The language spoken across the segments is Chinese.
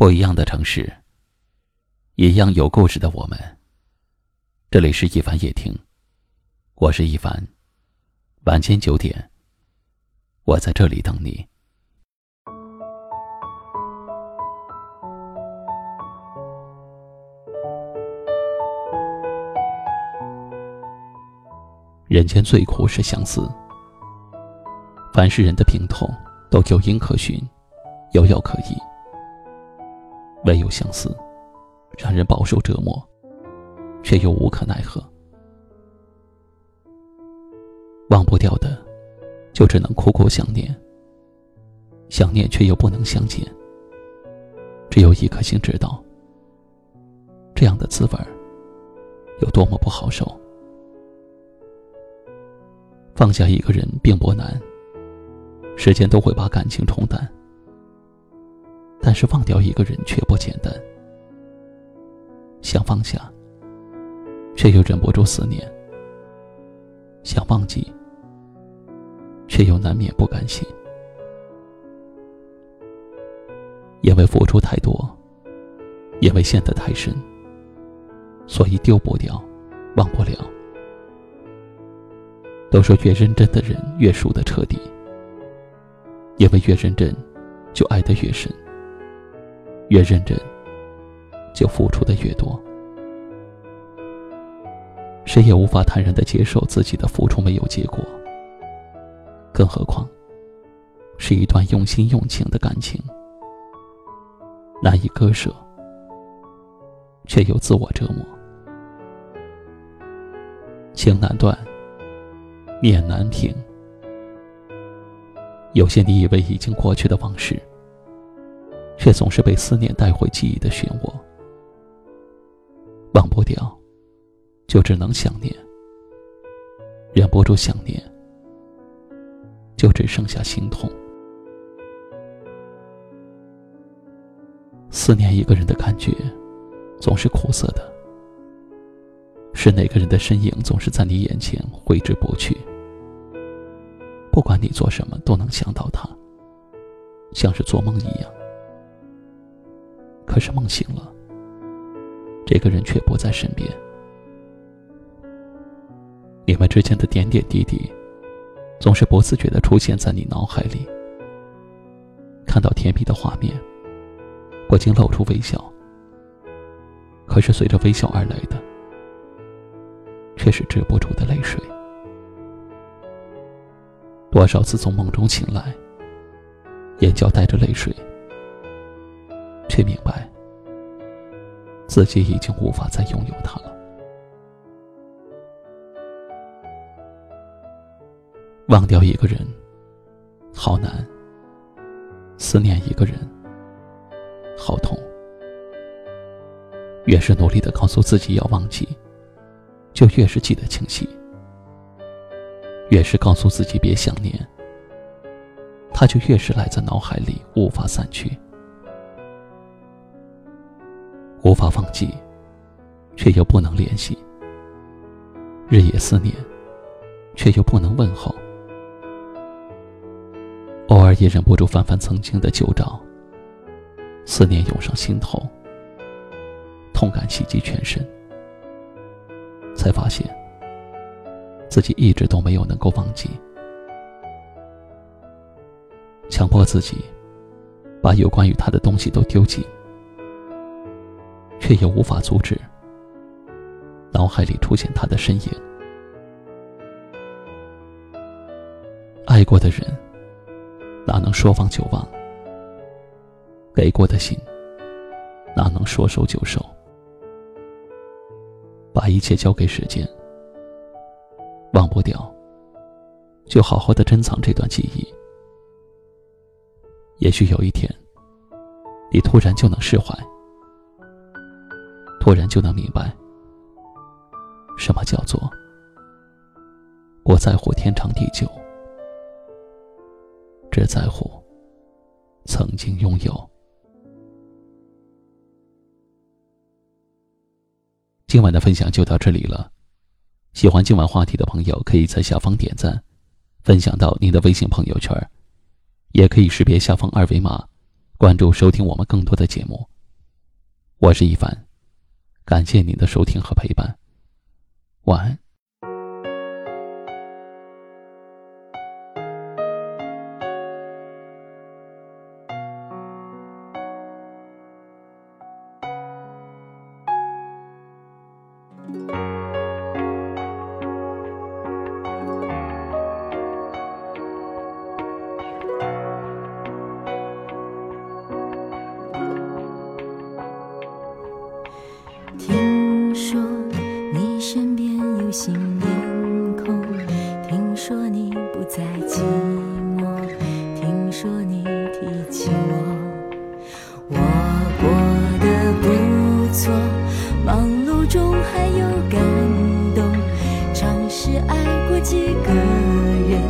不一样的城市，一样有故事的我们。这里是一凡夜听，我是一凡。晚间九点，我在这里等你。人间最苦是相思，凡是人的病痛都有因可循，有药可医。唯有相思，让人饱受折磨，却又无可奈何。忘不掉的，就只能苦苦想念；想念却又不能相见。只有一颗心知道，这样的滋味有多么不好受。放下一个人并不难，时间都会把感情冲淡。但是忘掉一个人却不简单，想放下，却又忍不住思念；想忘记，却又难免不甘心。因为付出太多，因为陷得太深，所以丢不掉，忘不了。都说越认真的人越输得彻底，因为越认真，就爱得越深。越认真，就付出的越多。谁也无法坦然的接受自己的付出没有结果，更何况是一段用心用情的感情，难以割舍，却又自我折磨。情难断，念难平。有些你以为已经过去的往事。却总是被思念带回记忆的漩涡，忘不掉，就只能想念；忍不住想念，就只剩下心痛。思念一个人的感觉，总是苦涩的。是哪个人的身影总是在你眼前挥之不去？不管你做什么，都能想到他，像是做梦一样。可是梦醒了，这个人却不在身边。你们之间的点点滴滴，总是不自觉的出现在你脑海里。看到甜蜜的画面，不禁露出微笑。可是随着微笑而来的，却是止不住的泪水。多少次从梦中醒来，眼角带着泪水。却明白，自己已经无法再拥有他了。忘掉一个人，好难；思念一个人，好痛。越是努力的告诉自己要忘记，就越是记得清晰；越是告诉自己别想念，他就越是赖在脑海里，无法散去。无法忘记，却又不能联系；日夜思念，却又不能问候。偶尔也忍不住翻翻曾经的旧照，思念涌上心头，痛感袭击全身，才发现自己一直都没有能够忘记。强迫自己把有关于他的东西都丢弃。却也无法阻止脑海里出现他的身影。爱过的人，哪能说忘就忘？给过的心，哪能说收就收？把一切交给时间，忘不掉，就好好的珍藏这段记忆。也许有一天，你突然就能释怀。突然就能明白什么叫做我在乎天长地久只在乎曾经拥有。今晚的分享就到这里了喜欢今晚话题的朋友可以在下方点赞分享到您的微信朋友圈也可以识别下方二维码关注收听我们更多的节目。我是一凡。感谢您的收听和陪伴。晚安。我我过得不错忙碌中还有感动尝试爱过几个人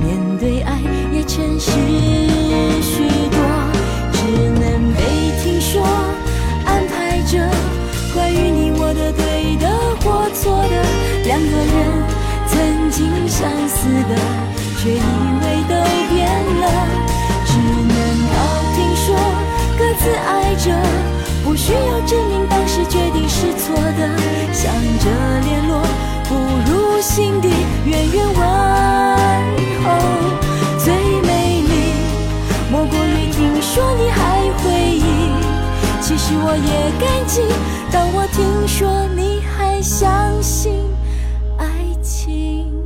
面对爱也诚实。也感激当我听说你还相信爱情。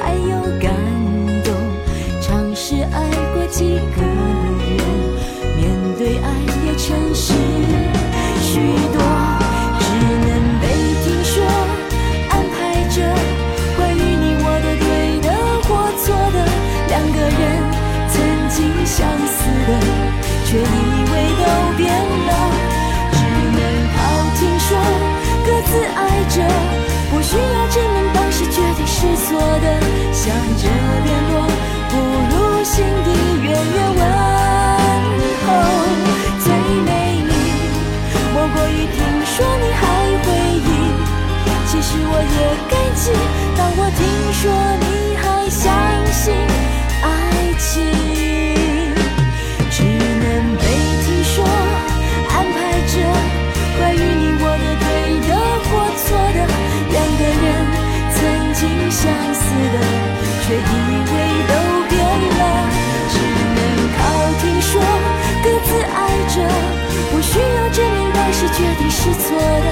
还有感动尝试爱过几个人面对爱也诚实许多只能被听说安排着关于你我的对的或错的两个人曾经相似的却以为都变了只能靠听说各自爱着不需要证执着的想着联络，不如心。是错的。